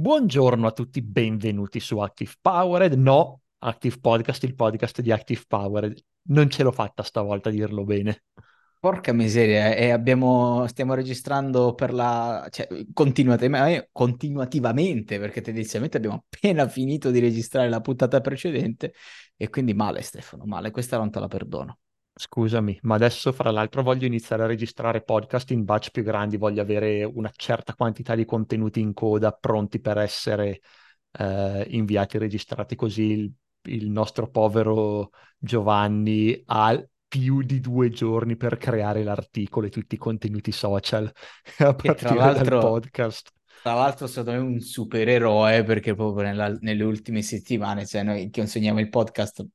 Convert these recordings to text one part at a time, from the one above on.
Buongiorno a tutti, benvenuti su Active Powered. No, Active Podcast, il podcast di Active Powered. Non ce l'ho fatta stavolta a dirlo bene. Porca miseria, e abbiamo, stiamo registrando per la, cioè, continuativamente, perché tendenzialmente abbiamo appena finito di registrare la puntata precedente e quindi male Stefano, male, questa non te la perdono. Scusami, ma adesso fra l'altro voglio iniziare a registrare podcast in batch più grandi, voglio avere una certa quantità di contenuti in coda pronti per essere eh, inviati e registrati così il, il nostro povero Giovanni ha più di due giorni per creare l'articolo e tutti i contenuti social a partire dal podcast. Tra l'altro è stato un supereroe perché proprio nella, nelle ultime settimane, cioè noi consegniamo il podcast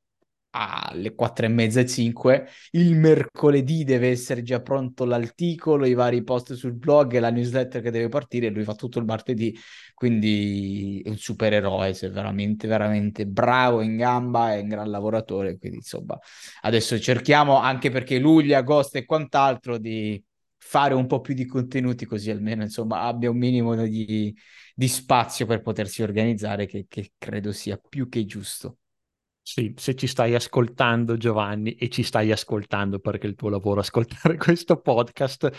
alle quattro e mezza e cinque. Il mercoledì deve essere già pronto l'articolo, i vari post sul blog e la newsletter che deve partire. Lui fa tutto il martedì, quindi è un supereroe. È veramente, veramente bravo in gamba, è un gran lavoratore. Quindi insomma, adesso cerchiamo anche perché luglio, agosto e quant'altro di fare un po' più di contenuti così almeno insomma abbia un minimo di, di spazio per potersi organizzare che, che credo sia più che giusto. Sì, se ci stai ascoltando Giovanni e ci stai ascoltando perché il tuo lavoro è ascoltare questo podcast,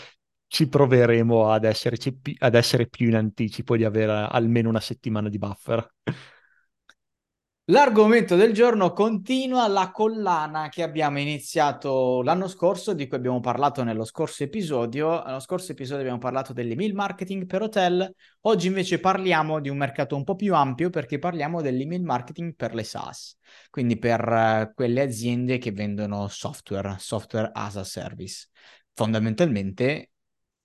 ci proveremo ad, esserci, ad essere più in anticipo di avere almeno una settimana di buffer. L'argomento del giorno continua la collana che abbiamo iniziato l'anno scorso, di cui abbiamo parlato nello scorso episodio. Nello scorso episodio abbiamo parlato dell'email marketing per hotel. Oggi invece parliamo di un mercato un po' più ampio perché parliamo dell'email marketing per le SaaS, quindi per uh, quelle aziende che vendono software, software as a service. Fondamentalmente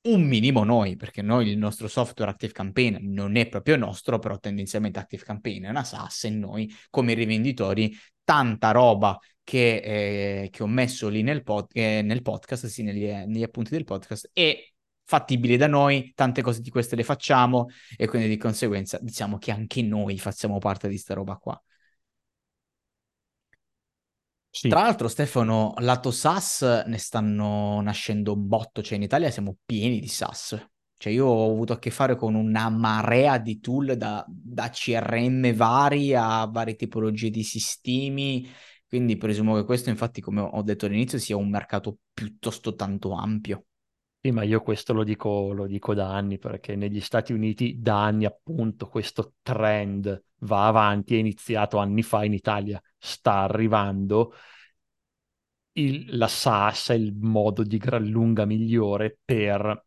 un minimo noi, perché noi il nostro software Active Campaign non è proprio nostro, però tendenzialmente Active Campaign è una SaaS e noi come rivenditori tanta roba che, eh, che ho messo lì nel, pod, eh, nel podcast, sì, negli, negli appunti del podcast, è fattibile da noi, tante cose di queste le facciamo e quindi di conseguenza diciamo che anche noi facciamo parte di sta roba qua. Sì. Tra l'altro, Stefano, lato SaaS ne stanno nascendo un botto, cioè in Italia siamo pieni di SaaS. Cioè io ho avuto a che fare con una marea di tool da, da CRM vari a varie tipologie di sistemi, quindi presumo che questo infatti, come ho detto all'inizio, sia un mercato piuttosto tanto ampio. Sì, ma io questo lo dico, lo dico da anni, perché negli Stati Uniti da anni appunto questo trend va avanti, è iniziato anni fa in Italia, sta arrivando. Il, la SaaS è il modo di gran lunga migliore per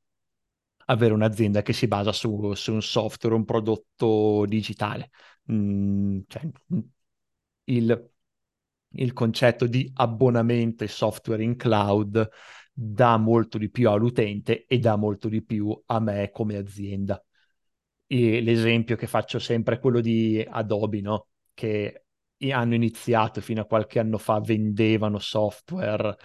avere un'azienda che si basa su, su un software, un prodotto digitale. Mm, cioè, il, il concetto di abbonamento e software in cloud dà molto di più all'utente e dà molto di più a me come azienda. E l'esempio che faccio sempre è quello di Adobe, no? che hanno iniziato fino a qualche anno fa, vendevano software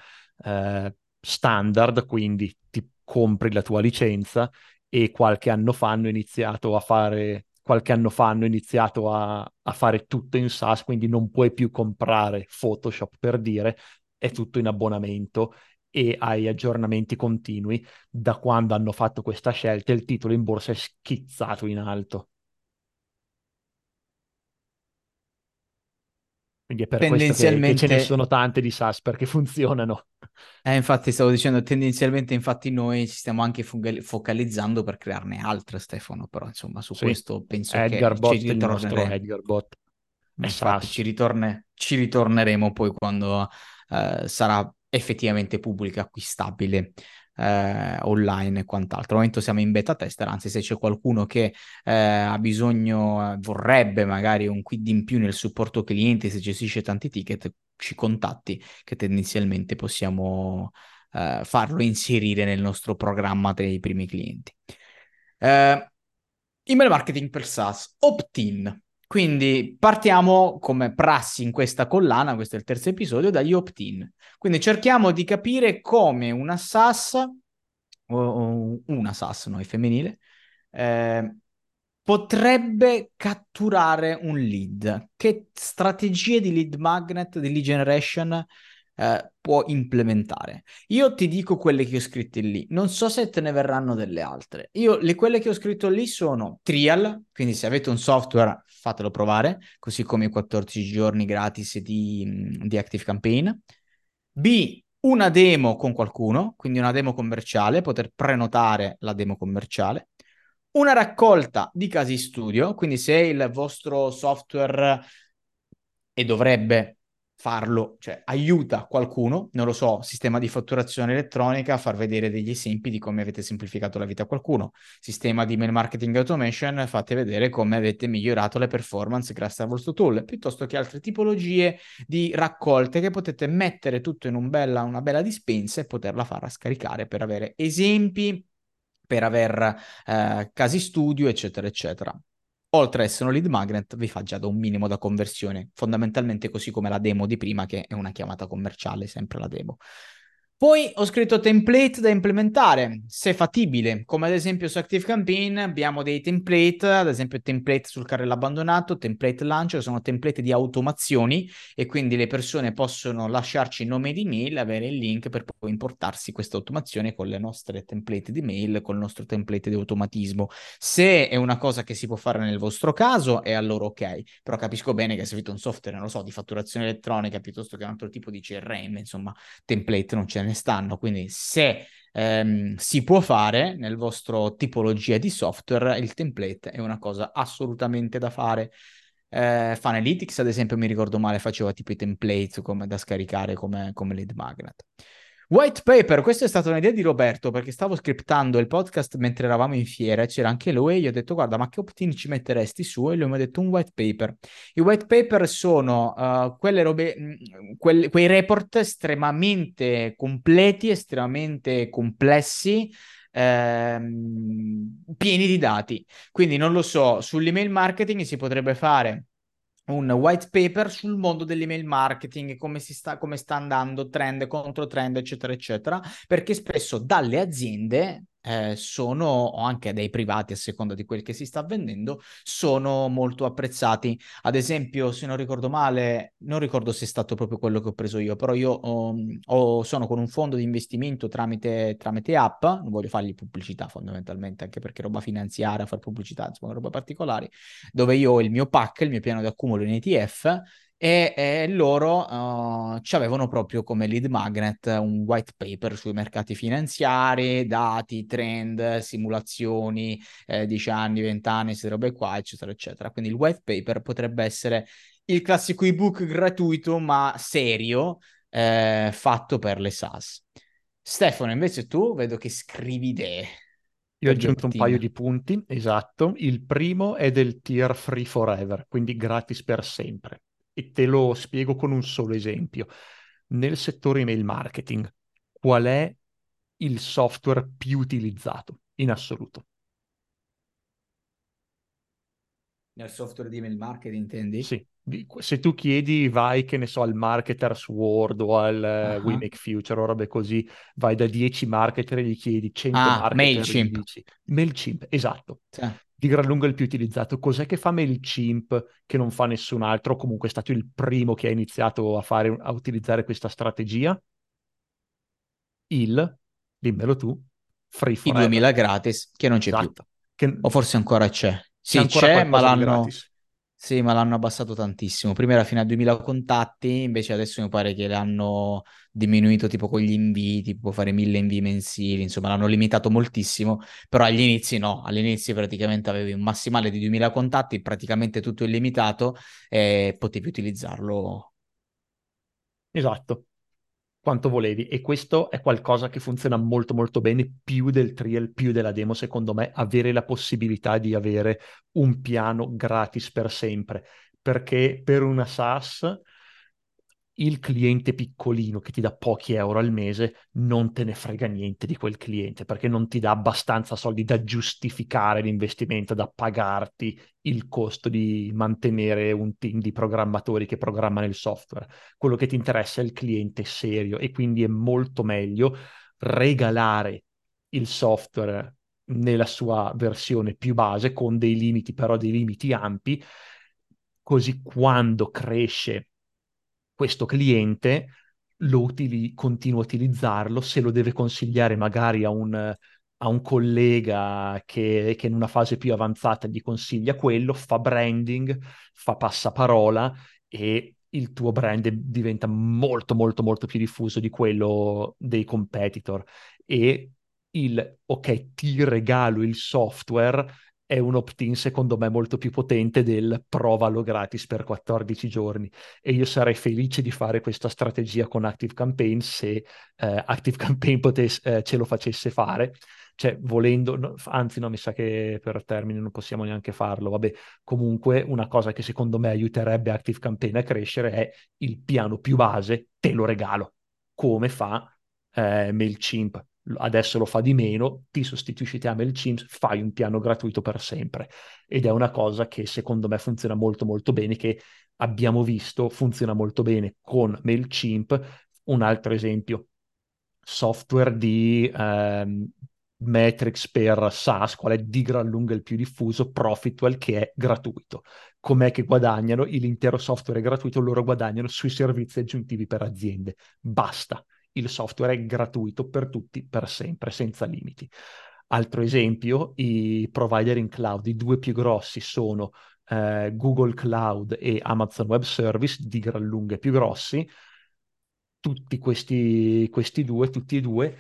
eh, standard, quindi ti compri la tua licenza e qualche anno fa hanno iniziato a fare qualche anno fa hanno iniziato a, a, fare tutto in SaaS, quindi non puoi più comprare Photoshop per dire, è tutto in abbonamento e hai aggiornamenti continui. Da quando hanno fatto questa scelta, il titolo in borsa è schizzato in alto. Quindi è per tendenzialmente... questo che, che, ce ne sono tante di SaaS perché funzionano. Eh, infatti stavo dicendo, tendenzialmente infatti noi ci stiamo anche focalizzando per crearne altre, Stefano, però insomma su sì. questo penso Edgar che Bot, ci ritorneremo. Edgar Bot. Infatti ci, ritorne... ci, ritorneremo poi quando uh, sarà effettivamente pubblica, acquistabile eh, online e quant'altro. Al momento siamo in beta tester, anzi se c'è qualcuno che eh, ha bisogno, vorrebbe magari un quid in più nel supporto clienti, se gestisce tanti ticket, ci contatti che tendenzialmente possiamo eh, farlo inserire nel nostro programma dei primi clienti. Eh, email marketing per SaaS, opt-in. Quindi partiamo come prassi in questa collana, questo è il terzo episodio, dagli opt-in. Quindi cerchiamo di capire come una SAS, una SAS, noi femminile, eh, potrebbe catturare un lead. Che strategie di lead magnet, di lead generation eh, può implementare. Io ti dico quelle che ho scritte lì, non so se te ne verranno delle altre. Io le quelle che ho scritto lì sono trial, quindi se avete un software fatelo provare, così come i 14 giorni gratis di, di Active Campaign. B, una demo con qualcuno, quindi una demo commerciale, poter prenotare la demo commerciale. Una raccolta di casi studio, quindi se il vostro software e dovrebbe farlo, cioè aiuta qualcuno, non lo so, sistema di fatturazione elettronica, a far vedere degli esempi di come avete semplificato la vita a qualcuno, sistema di mail marketing automation, fate vedere come avete migliorato le performance grazie al vostro tool, piuttosto che altre tipologie di raccolte che potete mettere tutto in un bella, una bella dispensa e poterla far scaricare per avere esempi, per aver eh, casi studio, eccetera, eccetera oltre ad essere un lead magnet, vi fa già da un minimo da conversione, fondamentalmente così come la demo di prima, che è una chiamata commerciale, sempre la demo. Poi ho scritto template da implementare, se fattibile, come ad esempio su Active Campaign abbiamo dei template, ad esempio template sul carrello abbandonato, template launcher, sono template di automazioni e quindi le persone possono lasciarci il nome di mail, avere il link per poi importarsi questa automazione con le nostre template di mail, con il nostro template di automatismo. Se è una cosa che si può fare nel vostro caso è allora ok, però capisco bene che se avete un software, non lo so, di fatturazione elettronica piuttosto che un altro tipo di CRM, insomma, template non ne ne stanno, quindi se ehm, si può fare nel vostro tipologia di software, il template è una cosa assolutamente da fare. Eh, Fanalytics, ad esempio, mi ricordo male, faceva tipo i template come, da scaricare come, come lead magnet. White paper, questa è stata un'idea di Roberto perché stavo scriptando il podcast mentre eravamo in fiera e c'era anche lui e gli ho detto guarda ma che opt-in ci metteresti su e lui mi ha detto un white paper. I white paper sono uh, quelle robe, mm, quelle, quei report estremamente completi, estremamente complessi, ehm, pieni di dati. Quindi non lo so, sull'email marketing si potrebbe fare un white paper sul mondo dell'email marketing, come, si sta, come sta andando, trend, contro trend, eccetera, eccetera, perché spesso dalle aziende eh, sono, o anche dai privati a seconda di quel che si sta vendendo, sono molto apprezzati. Ad esempio, se non ricordo male, non ricordo se è stato proprio quello che ho preso io, però io ho, ho, sono con un fondo di investimento tramite, tramite app, non voglio fargli pubblicità fondamentalmente, anche perché roba finanziaria, fare pubblicità, insomma, roba particolari, dove io ho il mio pack, il mio piano di accumulo in ETF e, e loro uh, ci avevano proprio come lead magnet un white paper sui mercati finanziari, dati, trend, simulazioni, eh, 10 anni, 20 anni, queste robe qua, eccetera, eccetera. Quindi il white paper potrebbe essere il classico ebook gratuito ma serio eh, fatto per le SaaS. Stefano, invece tu vedo che scrivi idee. Io ho aggiunto un paio di punti, esatto. Il primo è del tier free forever, quindi gratis per sempre e te lo spiego con un solo esempio. Nel settore email marketing, qual è il software più utilizzato in assoluto? Nel software di email marketing intendi? Sì, se tu chiedi vai che ne so al Marketers World o al uh-huh. We Make Future o robe così, vai da 10 marketer e gli chiedi 100 ah, marketer MailChimp. Dici, MailChimp, esatto. Sì di gran lunga il più utilizzato. Cos'è che fa MailChimp che non fa nessun altro? Comunque è stato il primo che ha iniziato a, fare, a utilizzare questa strategia. Il, dimmelo tu, Free Forever. I 2000 gratis, che non c'è esatto. più. Che... O forse ancora c'è. Sì, c'è, ma l'hanno... Gratis. Sì, ma l'hanno abbassato tantissimo. Prima era fino a 2000 contatti, invece adesso mi pare che l'hanno diminuito tipo con gli inviti, può fare 1000 invii mensili, insomma l'hanno limitato moltissimo, però agli inizi no, all'inizio praticamente avevi un massimale di 2000 contatti, praticamente tutto illimitato e potevi utilizzarlo. Esatto quanto volevi e questo è qualcosa che funziona molto molto bene più del trial, più della demo secondo me, avere la possibilità di avere un piano gratis per sempre. Perché per una SaaS il cliente piccolino che ti dà pochi euro al mese non te ne frega niente di quel cliente perché non ti dà abbastanza soldi da giustificare l'investimento, da pagarti il costo di mantenere un team di programmatori che programmano il software. Quello che ti interessa è il cliente serio e quindi è molto meglio regalare il software nella sua versione più base con dei limiti, però dei limiti ampi, così quando cresce questo cliente lo utili, continua a utilizzarlo, se lo deve consigliare magari a un, a un collega che, che in una fase più avanzata gli consiglia quello, fa branding, fa passaparola e il tuo brand diventa molto molto molto più diffuso di quello dei competitor. E il ok ti regalo il software è un opt-in secondo me molto più potente del provalo gratis per 14 giorni. E io sarei felice di fare questa strategia con Active Campaign se eh, Active Campaign potesse, eh, ce lo facesse fare. Cioè volendo, no, anzi no, mi sa che per termine non possiamo neanche farlo, vabbè, comunque una cosa che secondo me aiuterebbe Active Campaign a crescere è il piano più base, te lo regalo, come fa eh, MailChimp adesso lo fa di meno, ti sostituisci te a MailChimp, fai un piano gratuito per sempre. Ed è una cosa che secondo me funziona molto molto bene, che abbiamo visto funziona molto bene con MailChimp. Un altro esempio, software di ehm, metrics per SaaS, qual è di gran lunga il più diffuso, Profitwell, che è gratuito. Com'è che guadagnano? L'intero software è gratuito, loro guadagnano sui servizi aggiuntivi per aziende. Basta il software è gratuito per tutti, per sempre, senza limiti. Altro esempio, i provider in cloud, i due più grossi sono eh, Google Cloud e Amazon Web Service, di gran lunga più grossi. Tutti questi, questi due, tutti e due,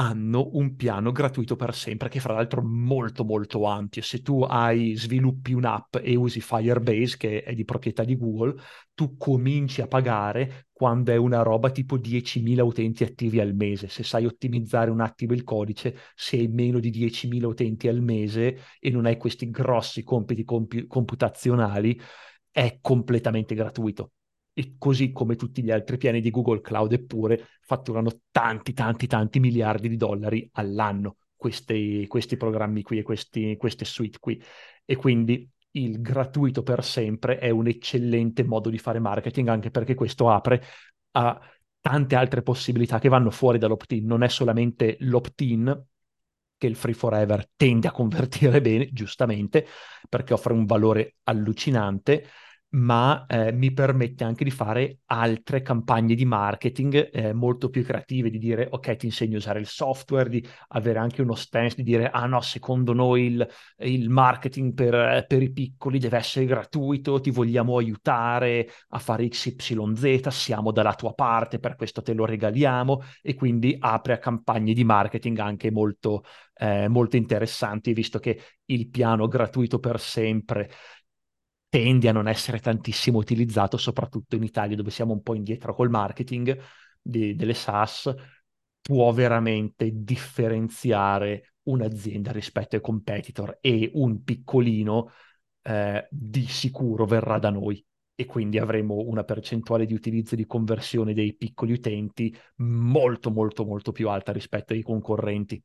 hanno un piano gratuito per sempre, che fra l'altro è molto molto ampio. Se tu hai, sviluppi un'app e usi Firebase, che è di proprietà di Google, tu cominci a pagare quando è una roba tipo 10.000 utenti attivi al mese. Se sai ottimizzare un attimo il codice, se hai meno di 10.000 utenti al mese e non hai questi grossi compiti compi- computazionali, è completamente gratuito e così come tutti gli altri piani di Google Cloud, eppure fatturano tanti, tanti, tanti miliardi di dollari all'anno questi, questi programmi qui e questi, queste suite qui. E quindi il gratuito per sempre è un eccellente modo di fare marketing, anche perché questo apre a tante altre possibilità che vanno fuori dall'opt-in. Non è solamente l'opt-in, che il free forever tende a convertire bene, giustamente, perché offre un valore allucinante, ma eh, mi permette anche di fare altre campagne di marketing eh, molto più creative, di dire ok ti insegno a usare il software, di avere anche uno stance, di dire ah no, secondo noi il, il marketing per, per, i piccoli deve essere gratuito, ti vogliamo aiutare a fare XYZ, siamo dalla tua parte, per questo te lo regaliamo e quindi apre a campagne di marketing anche molto, eh, molto interessanti, visto che il piano gratuito per sempre tende a non essere tantissimo utilizzato, soprattutto in Italia dove siamo un po' indietro col marketing di, delle SaaS, può veramente differenziare un'azienda rispetto ai competitor e un piccolino eh, di sicuro verrà da noi e quindi avremo una percentuale di utilizzo e di conversione dei piccoli utenti molto molto molto più alta rispetto ai concorrenti.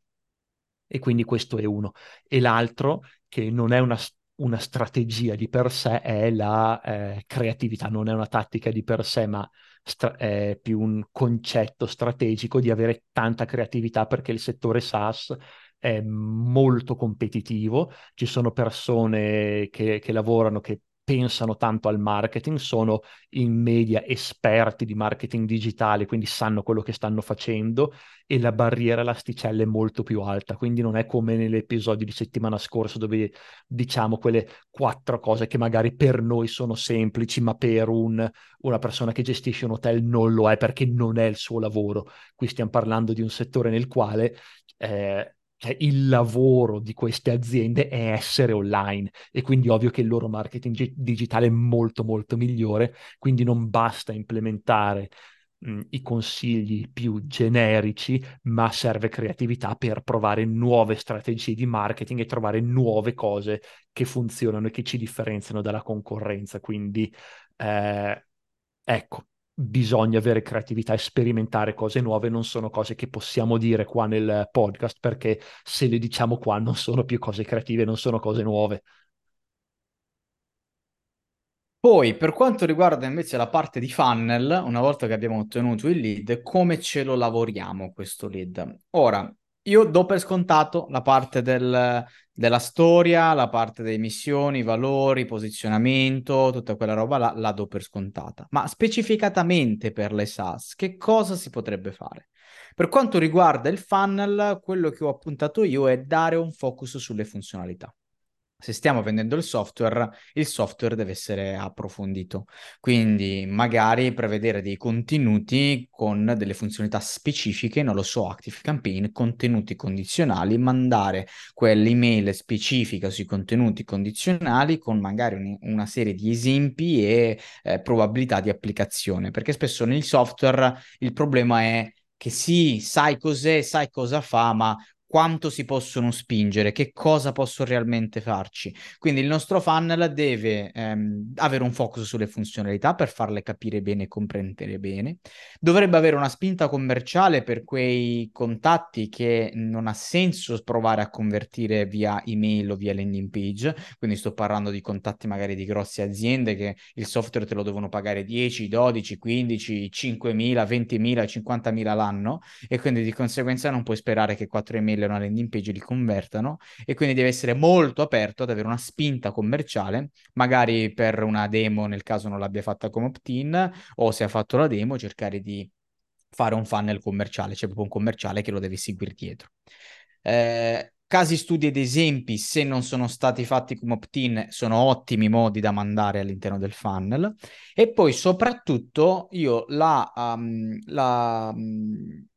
E quindi questo è uno. E l'altro, che non è una, una strategia di per sé è la eh, creatività, non è una tattica di per sé, ma stra- è più un concetto strategico di avere tanta creatività perché il settore SaaS è molto competitivo, ci sono persone che, che lavorano, che pensano tanto al marketing, sono in media esperti di marketing digitale, quindi sanno quello che stanno facendo e la barriera l'asticella è molto più alta, quindi non è come nell'episodio di settimana scorsa dove diciamo quelle quattro cose che magari per noi sono semplici, ma per un, una persona che gestisce un hotel non lo è perché non è il suo lavoro. Qui stiamo parlando di un settore nel quale eh, cioè, il lavoro di queste aziende è essere online e quindi ovvio che il loro marketing gi- digitale è molto molto migliore, quindi non basta implementare mh, i consigli più generici, ma serve creatività per provare nuove strategie di marketing e trovare nuove cose che funzionano e che ci differenziano dalla concorrenza. Quindi eh, ecco, bisogna avere creatività e sperimentare cose nuove, non sono cose che possiamo dire qua nel podcast perché se le diciamo qua non sono più cose creative, non sono cose nuove. Poi, per quanto riguarda invece la parte di funnel, una volta che abbiamo ottenuto il lead, come ce lo lavoriamo questo lead? Ora, io do per scontato la parte del, della storia, la parte delle missioni, valori, posizionamento, tutta quella roba là, la do per scontata. Ma specificatamente per le SaaS, che cosa si potrebbe fare? Per quanto riguarda il funnel, quello che ho appuntato io è dare un focus sulle funzionalità se stiamo vendendo il software, il software deve essere approfondito. Quindi magari prevedere dei contenuti con delle funzionalità specifiche, non lo so, Active Campaign, contenuti condizionali, mandare quell'email specifica sui contenuti condizionali con magari un, una serie di esempi e eh, probabilità di applicazione, perché spesso nel software il problema è che sì, sai cos'è, sai cosa fa, ma quanto si possono spingere, che cosa posso realmente farci. Quindi il nostro funnel deve ehm, avere un focus sulle funzionalità per farle capire bene e comprendere bene. Dovrebbe avere una spinta commerciale per quei contatti che non ha senso provare a convertire via email o via landing page. Quindi sto parlando di contatti magari di grosse aziende che il software te lo devono pagare 10, 12, 15, 5.000, 20.000, 50.000 l'anno e quindi di conseguenza non puoi sperare che 4 email una landing page li convertano e quindi deve essere molto aperto ad avere una spinta commerciale, magari per una demo nel caso non l'abbia fatta come opt-in o se ha fatto la demo cercare di fare un funnel commerciale, c'è proprio un commerciale che lo deve seguire dietro. Eh, casi studi ed esempi, se non sono stati fatti come opt-in, sono ottimi modi da mandare all'interno del funnel. E poi soprattutto io la, um, la um,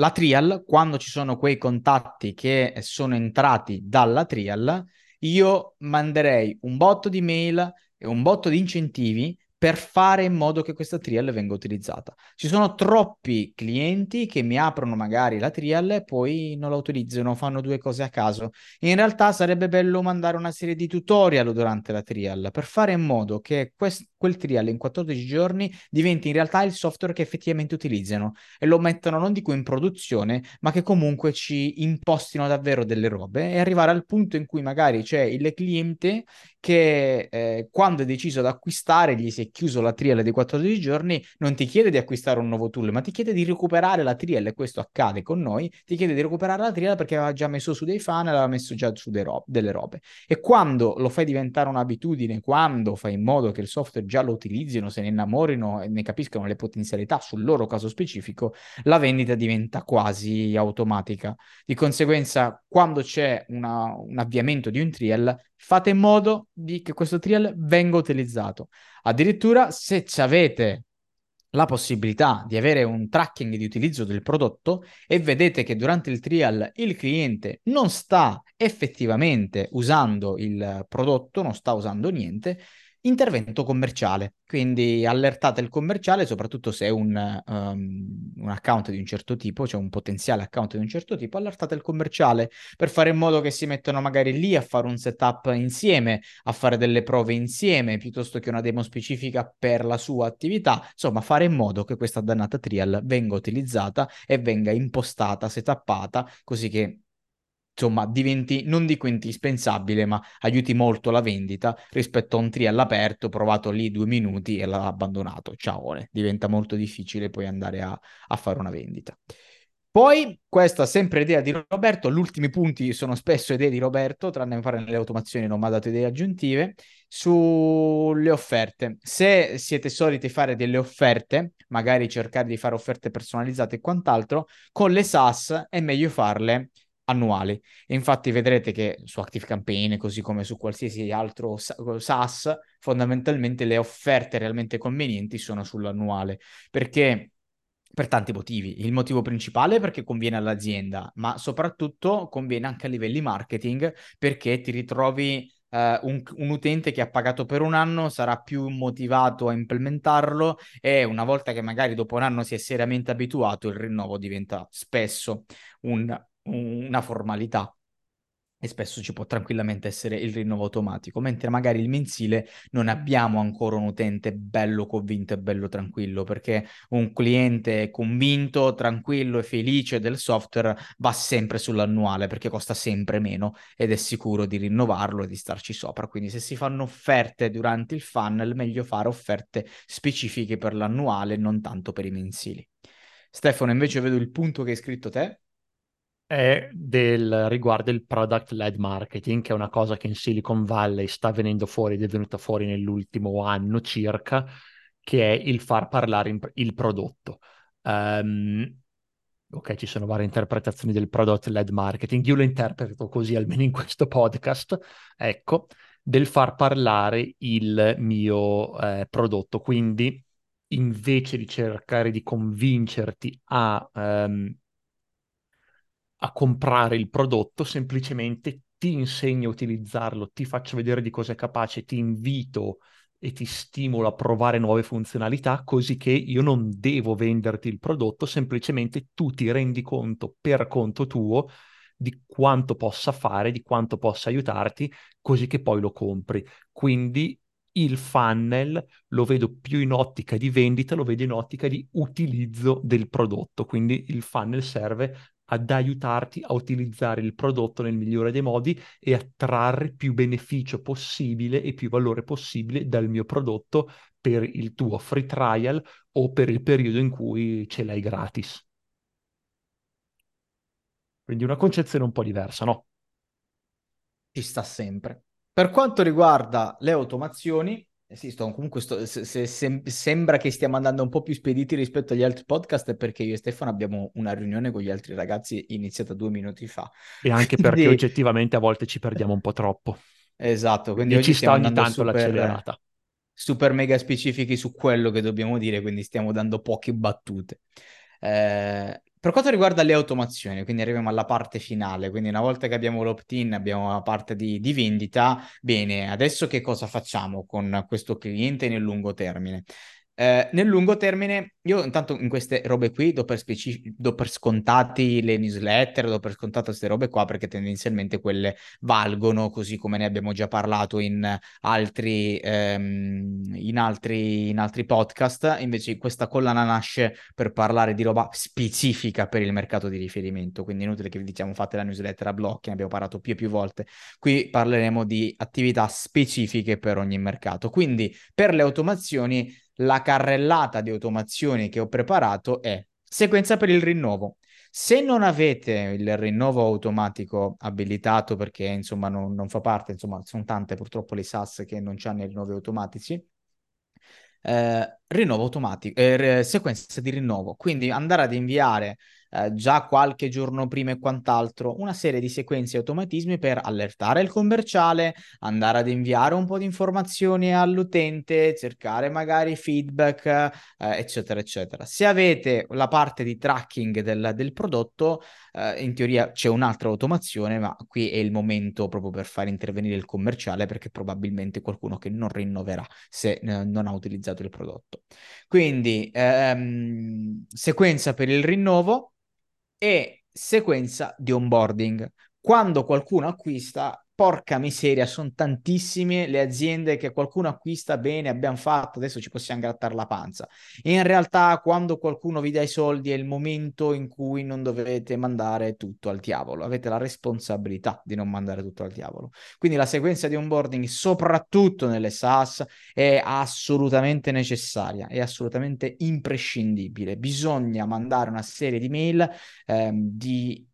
la trial, quando ci sono quei contatti che sono entrati dalla trial, io manderei un botto di mail e un botto di incentivi per fare in modo che questa trial venga utilizzata. Ci sono troppi clienti che mi aprono magari la trial e poi non la utilizzano, fanno due cose a caso. In realtà sarebbe bello mandare una serie di tutorial durante la trial per fare in modo che quest- quel trial in 14 giorni diventi in realtà il software che effettivamente utilizzano e lo mettano non dico in produzione, ma che comunque ci impostino davvero delle robe e arrivare al punto in cui magari c'è il cliente che eh, quando è deciso ad acquistare, gli si è chiuso la trial dei 14 giorni, non ti chiede di acquistare un nuovo tool, ma ti chiede di recuperare la trial, e questo accade con noi, ti chiede di recuperare la trial perché aveva già messo su dei funnel, aveva messo già su ro- delle robe. E quando lo fai diventare un'abitudine, quando fai in modo che il software già lo utilizzino, se ne innamorino e ne capiscano le potenzialità sul loro caso specifico, la vendita diventa quasi automatica. Di conseguenza, quando c'è una, un avviamento di un trial, fate in modo di che questo trial venga utilizzato. Addirittura se avete la possibilità di avere un tracking di utilizzo del prodotto e vedete che durante il trial il cliente non sta effettivamente usando il prodotto, non sta usando niente, intervento commerciale, quindi allertate il commerciale, soprattutto se è un, um, un, account di un certo tipo, cioè un potenziale account di un certo tipo, allertate il commerciale per fare in modo che si mettano magari lì a fare un setup insieme, a fare delle prove insieme, piuttosto che una demo specifica per la sua attività, insomma fare in modo che questa dannata trial venga utilizzata e venga impostata, setappata, così che insomma, diventi, non dico indispensabile, ma aiuti molto la vendita rispetto a un trial aperto, provato lì due minuti e l'ha abbandonato. Ciao, diventa molto difficile poi andare a, a fare una vendita. Poi, questa sempre idea di Roberto, gli ultimi punti sono spesso idee di Roberto, tranne fare nelle automazioni non mi ha dato idee aggiuntive, sulle offerte. Se siete soliti fare delle offerte, magari cercare di fare offerte personalizzate e quant'altro, con le SaaS è meglio farle annuali. E infatti vedrete che su Active Campaign, così come su qualsiasi altro SaaS, fondamentalmente le offerte realmente convenienti sono sull'annuale, perché per tanti motivi. Il motivo principale è perché conviene all'azienda, ma soprattutto conviene anche a livelli marketing perché ti ritrovi Uh, un, un, utente che ha pagato per un anno sarà più motivato a implementarlo e una volta che magari dopo un anno si è seriamente abituato, il rinnovo diventa spesso un una formalità e spesso ci può tranquillamente essere il rinnovo automatico, mentre magari il mensile non abbiamo ancora un utente bello convinto e bello tranquillo, perché un cliente convinto, tranquillo e felice del software va sempre sull'annuale perché costa sempre meno ed è sicuro di rinnovarlo e di starci sopra. Quindi se si fanno offerte durante il funnel, meglio fare offerte specifiche per l'annuale, non tanto per i mensili. Stefano, invece vedo il punto che hai scritto te. È del, riguarda il product led marketing, che è una cosa che in Silicon Valley sta venendo fuori ed è venuta fuori nell'ultimo anno circa, che è il far parlare il prodotto. Um, ok, ci sono varie interpretazioni del product led marketing, io lo interpreto così almeno in questo podcast, ecco, del far parlare il mio eh, prodotto. Quindi invece di cercare di convincerti a um, a comprare il prodotto, semplicemente ti insegno a utilizzarlo, ti faccio vedere di cosa è capace, ti invito e ti stimolo a provare nuove funzionalità, così che io non devo venderti il prodotto, semplicemente tu ti rendi conto per conto tuo di quanto possa fare, di quanto possa aiutarti, così che poi lo compri. Quindi il funnel lo vedo più in ottica di vendita, lo vedo in ottica di utilizzo del prodotto. Quindi il funnel serve ad aiutarti a utilizzare il prodotto nel migliore dei modi e a trarre più beneficio possibile e più valore possibile dal mio prodotto per il tuo free trial o per il periodo in cui ce l'hai gratis. Quindi una concezione un po' diversa, no? Ci sta sempre. Per quanto riguarda le automazioni, sì, sto, comunque sto, se, se, se, sembra che stiamo andando un po' più spediti rispetto agli altri podcast perché io e Stefano abbiamo una riunione con gli altri ragazzi iniziata due minuti fa. E anche perché oggettivamente a volte ci perdiamo un po' troppo. Esatto, quindi, quindi ci sta ogni tanto super, l'accelerata. Super mega specifici su quello che dobbiamo dire, quindi stiamo dando poche battute. Eh, per quanto riguarda le automazioni, quindi arriviamo alla parte finale, quindi una volta che abbiamo l'opt-in, abbiamo la parte di, di, vendita, bene, adesso che cosa facciamo con questo cliente nel lungo termine? Eh, nel lungo termine, io intanto in queste robe qui do per, specific- do per scontati le newsletter, do per scontate queste robe qua perché tendenzialmente quelle valgono, così come ne abbiamo già parlato in altri, ehm, in altri, in altri podcast. Invece questa collana nasce per parlare di roba specifica per il mercato di riferimento, quindi inutile che vi diciamo fate la newsletter a blocchi, ne abbiamo parlato più e più volte. Qui parleremo di attività specifiche per ogni mercato. Quindi per le automazioni la carrellata di automazioni che ho preparato è sequenza per il rinnovo. Se non avete il rinnovo automatico abilitato perché insomma non, non fa parte, insomma sono tante purtroppo le SAS che non hanno i rinnovi automatici, eh, rinnovo automatico, eh, sequenza di rinnovo, quindi andare ad inviare eh, già qualche giorno prima e quant'altro una serie di sequenze e automatismi per allertare il commerciale, andare ad inviare un po' di informazioni all'utente, cercare magari feedback, eh, eccetera, eccetera. Se avete la parte di tracking del, del prodotto, eh, in teoria c'è un'altra automazione, ma qui è il momento proprio per far intervenire il commerciale perché probabilmente qualcuno che non rinnoverà se eh, non ha utilizzato il prodotto. Quindi ehm, sequenza per il rinnovo e sequenza di onboarding. Quando qualcuno acquista, porca miseria, sono tantissime le aziende che qualcuno acquista bene, abbiamo fatto, adesso ci possiamo grattare la panza. in realtà, quando qualcuno vi dà i soldi, è il momento in cui non dovete mandare tutto al diavolo. Avete la responsabilità di non mandare tutto al diavolo. Quindi la sequenza di onboarding, soprattutto nelle SaaS, è assolutamente necessaria, è assolutamente imprescindibile. Bisogna mandare una serie di mail ehm, di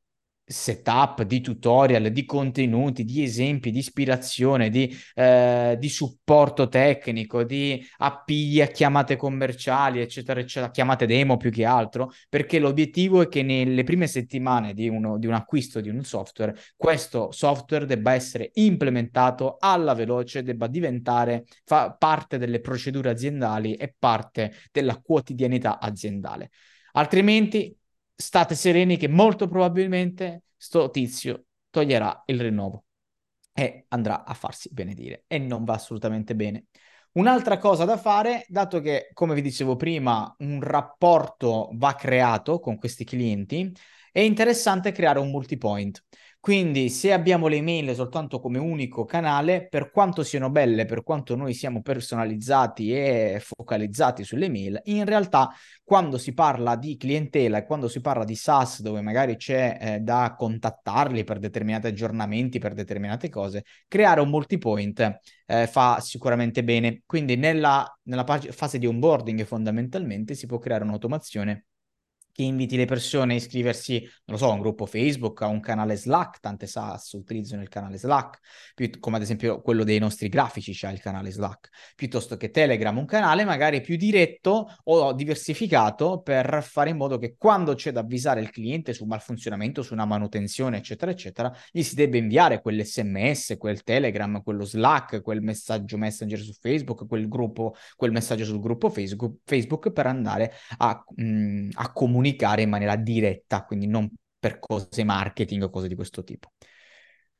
setup, di tutorial, di contenuti, di esempi, di ispirazione, di, eh, di supporto tecnico, di appigli a chiamate commerciali, eccetera, eccetera, chiamate demo più che altro, perché l'obiettivo è che nelle prime settimane di, uno, di un acquisto di un software, questo software debba essere implementato alla veloce, debba diventare parte delle procedure aziendali e parte della quotidianità aziendale. Altrimenti state sereni che molto probabilmente sto tizio toglierà il rinnovo e andrà a farsi benedire e non va assolutamente bene. Un'altra cosa da fare, dato che, come vi dicevo prima, un rapporto va creato con questi clienti, è interessante creare un multipoint. Quindi se abbiamo le email soltanto come unico canale, per quanto siano belle, per quanto noi siamo personalizzati e focalizzati sulle mail, in realtà quando si parla di clientela e quando si parla di SaaS dove magari c'è eh, da contattarli per determinati aggiornamenti, per determinate cose, creare un multipoint eh, fa sicuramente bene. Quindi nella, nella fase di onboarding fondamentalmente si può creare un'automazione che inviti le persone a iscriversi, non lo so, a un gruppo Facebook, a un canale Slack, tante SaaS utilizzano il canale Slack, più, come ad esempio quello dei nostri grafici c'ha il canale Slack, piuttosto che Telegram, un canale magari più diretto o diversificato per fare in modo che quando c'è da avvisare il cliente su malfunzionamento, su una manutenzione, eccetera, eccetera, gli si debba inviare quell'SMS, quel Telegram, quello Slack, quel messaggio Messenger su Facebook, quel gruppo, quel messaggio sul gruppo Facebook, Facebook per andare a, mh, a comunicare comunicare in maniera diretta, quindi non per cose marketing o cose di questo tipo.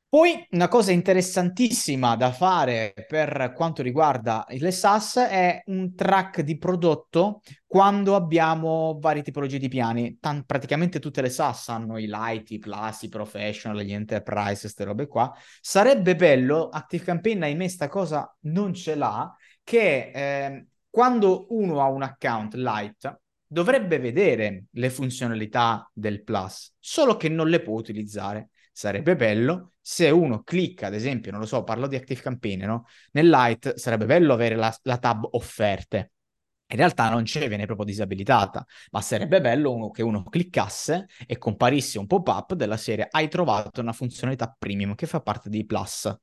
Poi una cosa interessantissima da fare per quanto riguarda le SaaS è un track di prodotto quando abbiamo varie tipologie di piani. Tan- praticamente tutte le SaaS hanno i light, i plus, i professional, gli enterprise, queste robe qua. Sarebbe bello, ActiveCampaign ahimè sta cosa non ce l'ha, che eh, quando uno ha un account light dovrebbe vedere le funzionalità del Plus, solo che non le può utilizzare. Sarebbe bello se uno clicca, ad esempio, non lo so, parlo di Active Campaign, no? Nel Lite sarebbe bello avere la, la tab offerte. In realtà non c'è, viene proprio disabilitata, ma sarebbe bello uno, che uno cliccasse e comparisse un pop-up della serie hai trovato una funzionalità premium che fa parte dei plus,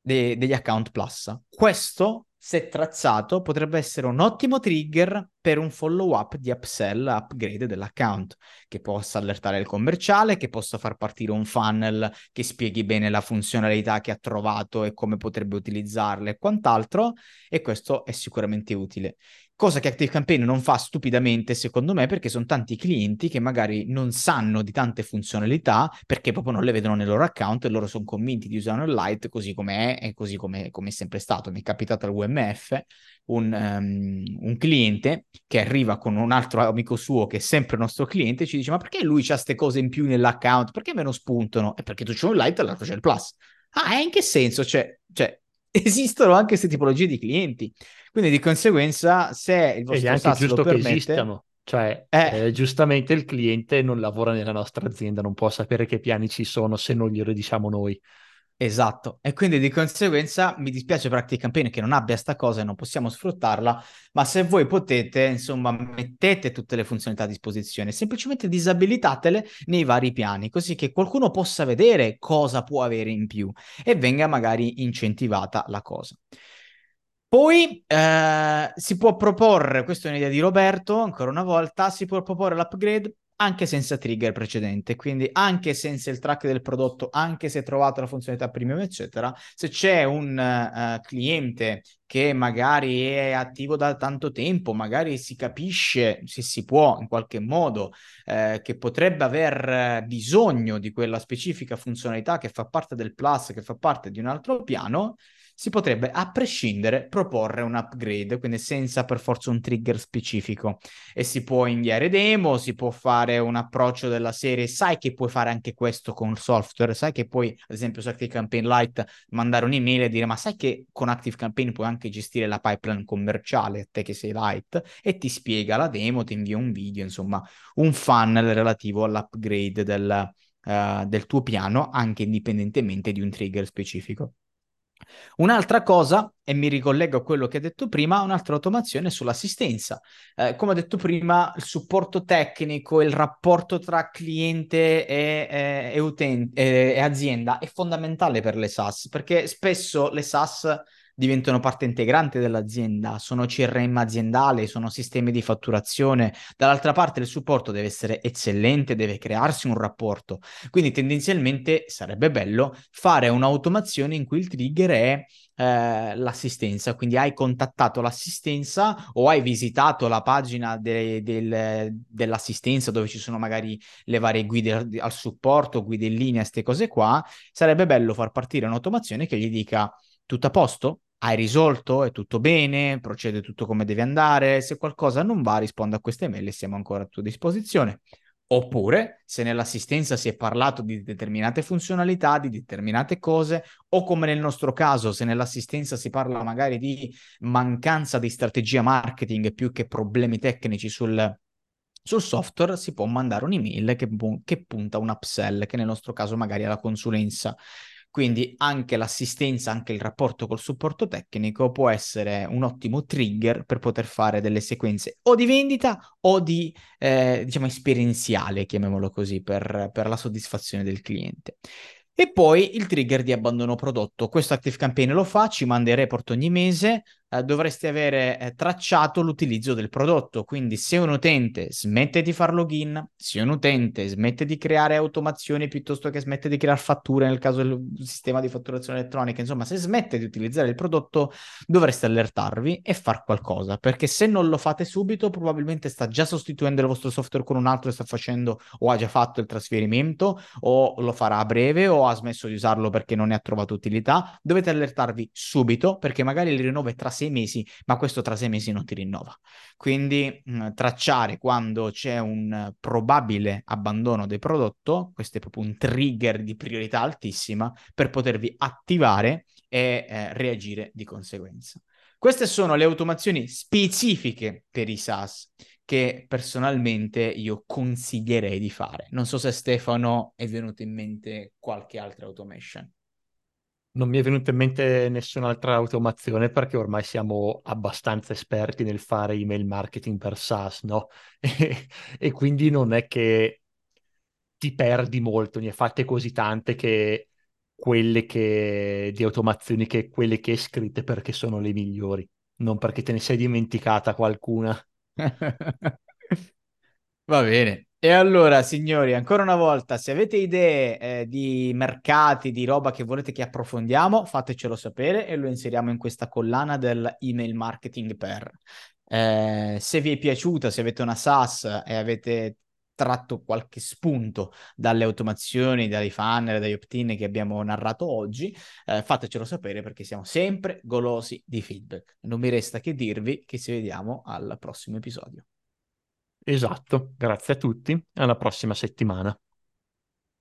de- degli account plus. Questo se tracciato, potrebbe essere un ottimo trigger per un follow-up di upsell, upgrade dell'account, che possa allertare il commerciale, che possa far partire un funnel che spieghi bene la funzionalità che ha trovato e come potrebbe utilizzarla e quant'altro, e questo è sicuramente utile. Cosa che ActiveCampaign non fa stupidamente, secondo me, perché sono tanti clienti che magari non sanno di tante funzionalità perché proprio non le vedono nel loro account e loro sono convinti di usare il Lite così come è e così come è sempre stato. Mi è capitato al WMF un, um, un, cliente che arriva con un altro amico suo che è sempre nostro cliente e ci dice ma perché lui ha queste cose in più nell'account? Perché me lo spuntano? E perché tu c'è un Lite e l'altro c'è il Plus. Ah, in che senso? Cioè, cioè esistono anche queste tipologie di clienti. Quindi di conseguenza, se il vostro anche giusto permette, che esistano. Cioè, eh, eh, giustamente il cliente non lavora nella nostra azienda, non può sapere che piani ci sono se non glielo diciamo noi. Esatto, e quindi di conseguenza mi dispiace per Campaign che non abbia sta cosa e non possiamo sfruttarla, ma se voi potete, insomma, mettete tutte le funzionalità a disposizione, semplicemente disabilitatele nei vari piani, così che qualcuno possa vedere cosa può avere in più e venga magari incentivata la cosa. Poi eh, si può proporre, questa è un'idea di Roberto, ancora una volta, si può proporre l'upgrade anche senza trigger precedente, quindi anche senza il track del prodotto, anche se trovato la funzionalità premium, eccetera, se c'è un uh, cliente che magari è attivo da tanto tempo, magari si capisce se si può in qualche modo eh, che potrebbe aver bisogno di quella specifica funzionalità che fa parte del plus, che fa parte di un altro piano, si potrebbe a prescindere proporre un upgrade, quindi senza per forza un trigger specifico. E si può inviare demo, si può fare un approccio della serie, sai che puoi fare anche questo con il software, sai che puoi, ad esempio su Active Campaign Lite, mandare un'email e dire ma sai che con Active Campaign puoi anche gestire la pipeline commerciale, te che sei Lite, e ti spiega la demo, ti invia un video, insomma, un funnel relativo all'upgrade del, uh, del tuo piano, anche indipendentemente di un trigger specifico. Un'altra cosa, e mi ricollego a quello che ho detto prima, un'altra automazione sull'assistenza. Eh, come ho detto prima, il supporto tecnico, il rapporto tra cliente e, e, e, e azienda è fondamentale per le SaaS, perché spesso le SaaS diventano parte integrante dell'azienda, sono CRM aziendale, sono sistemi di fatturazione. Dall'altra parte il supporto deve essere eccellente, deve crearsi un rapporto. Quindi tendenzialmente sarebbe bello fare un'automazione in cui il trigger è eh, l'assistenza, quindi hai contattato l'assistenza o hai visitato la pagina de- del, dell'assistenza dove ci sono magari le varie guide al supporto, guide in linea, queste cose qua, sarebbe bello far partire un'automazione che gli dica tutto a posto? Hai risolto, è tutto bene, procede tutto come deve andare, se qualcosa non va rispondo a queste mail e siamo ancora a tua disposizione. Oppure, se nell'assistenza si è parlato di determinate funzionalità, di determinate cose, o come nel nostro caso, se nell'assistenza si parla magari di mancanza di strategia marketing più che problemi tecnici sul, sul software, si può mandare un'email che, che punta un upsell, che nel nostro caso magari è la consulenza Quindi anche l'assistenza, anche il rapporto col supporto tecnico può essere un ottimo trigger per poter fare delle sequenze o di vendita o di, eh, diciamo, esperienziale, chiamiamolo così, per, per la soddisfazione del cliente. E poi il trigger di abbandono prodotto. Questo Active Campaign lo fa, ci manda i report ogni mese, eh, dovresti avere eh, tracciato l'utilizzo del prodotto. Quindi se un utente smette di fare login, se un utente smette di creare automazioni piuttosto che smette di creare fatture nel caso del sistema di fatturazione elettronica, insomma, se smette di utilizzare il prodotto, dovreste allertarvi e far qualcosa, perché se non lo fate subito, probabilmente sta già sostituendo il vostro software con un altro e sta facendo o ha già fatto il trasferimento o lo farà a breve o ha smesso di usarlo perché non ne ha trovato utilità. Dovete allertarvi subito perché magari il rinnovo è tra sei mesi, ma questo tra sei mesi non ti rinnova. Quindi mh, mm, tracciare quando c'è un probabile abbandono del prodotto, questo è proprio un trigger di priorità altissima per potervi attivare e eh, reagire di conseguenza. Queste sono le automazioni specifiche per i SaaS che personalmente io consiglierei di fare. Non so se Stefano è venuto in mente qualche altra automation non mi è venuta in mente nessun'altra automazione perché ormai siamo abbastanza esperti nel fare email marketing per SaaS, no? E, e quindi non è che ti perdi molto, ne hai fatte così tante che quelle che di automazioni che quelle che hai scritte perché sono le migliori, non perché te ne sei dimenticata qualcuna. Va bene. E allora, signori, ancora una volta, se avete idee eh, di mercati, di roba che volete che approfondiamo, fatecelo sapere e lo inseriamo in questa collana dell'email marketing per. Eh, se vi è piaciuta, se avete una SaaS e avete tratto qualche spunto dalle automazioni, dai funnel, dagli opt-in che abbiamo narrato oggi, eh, fatecelo sapere perché siamo sempre golosi di feedback. Non mi resta che dirvi che ci vediamo al prossimo episodio. Esatto, grazie a tutti, alla prossima settimana.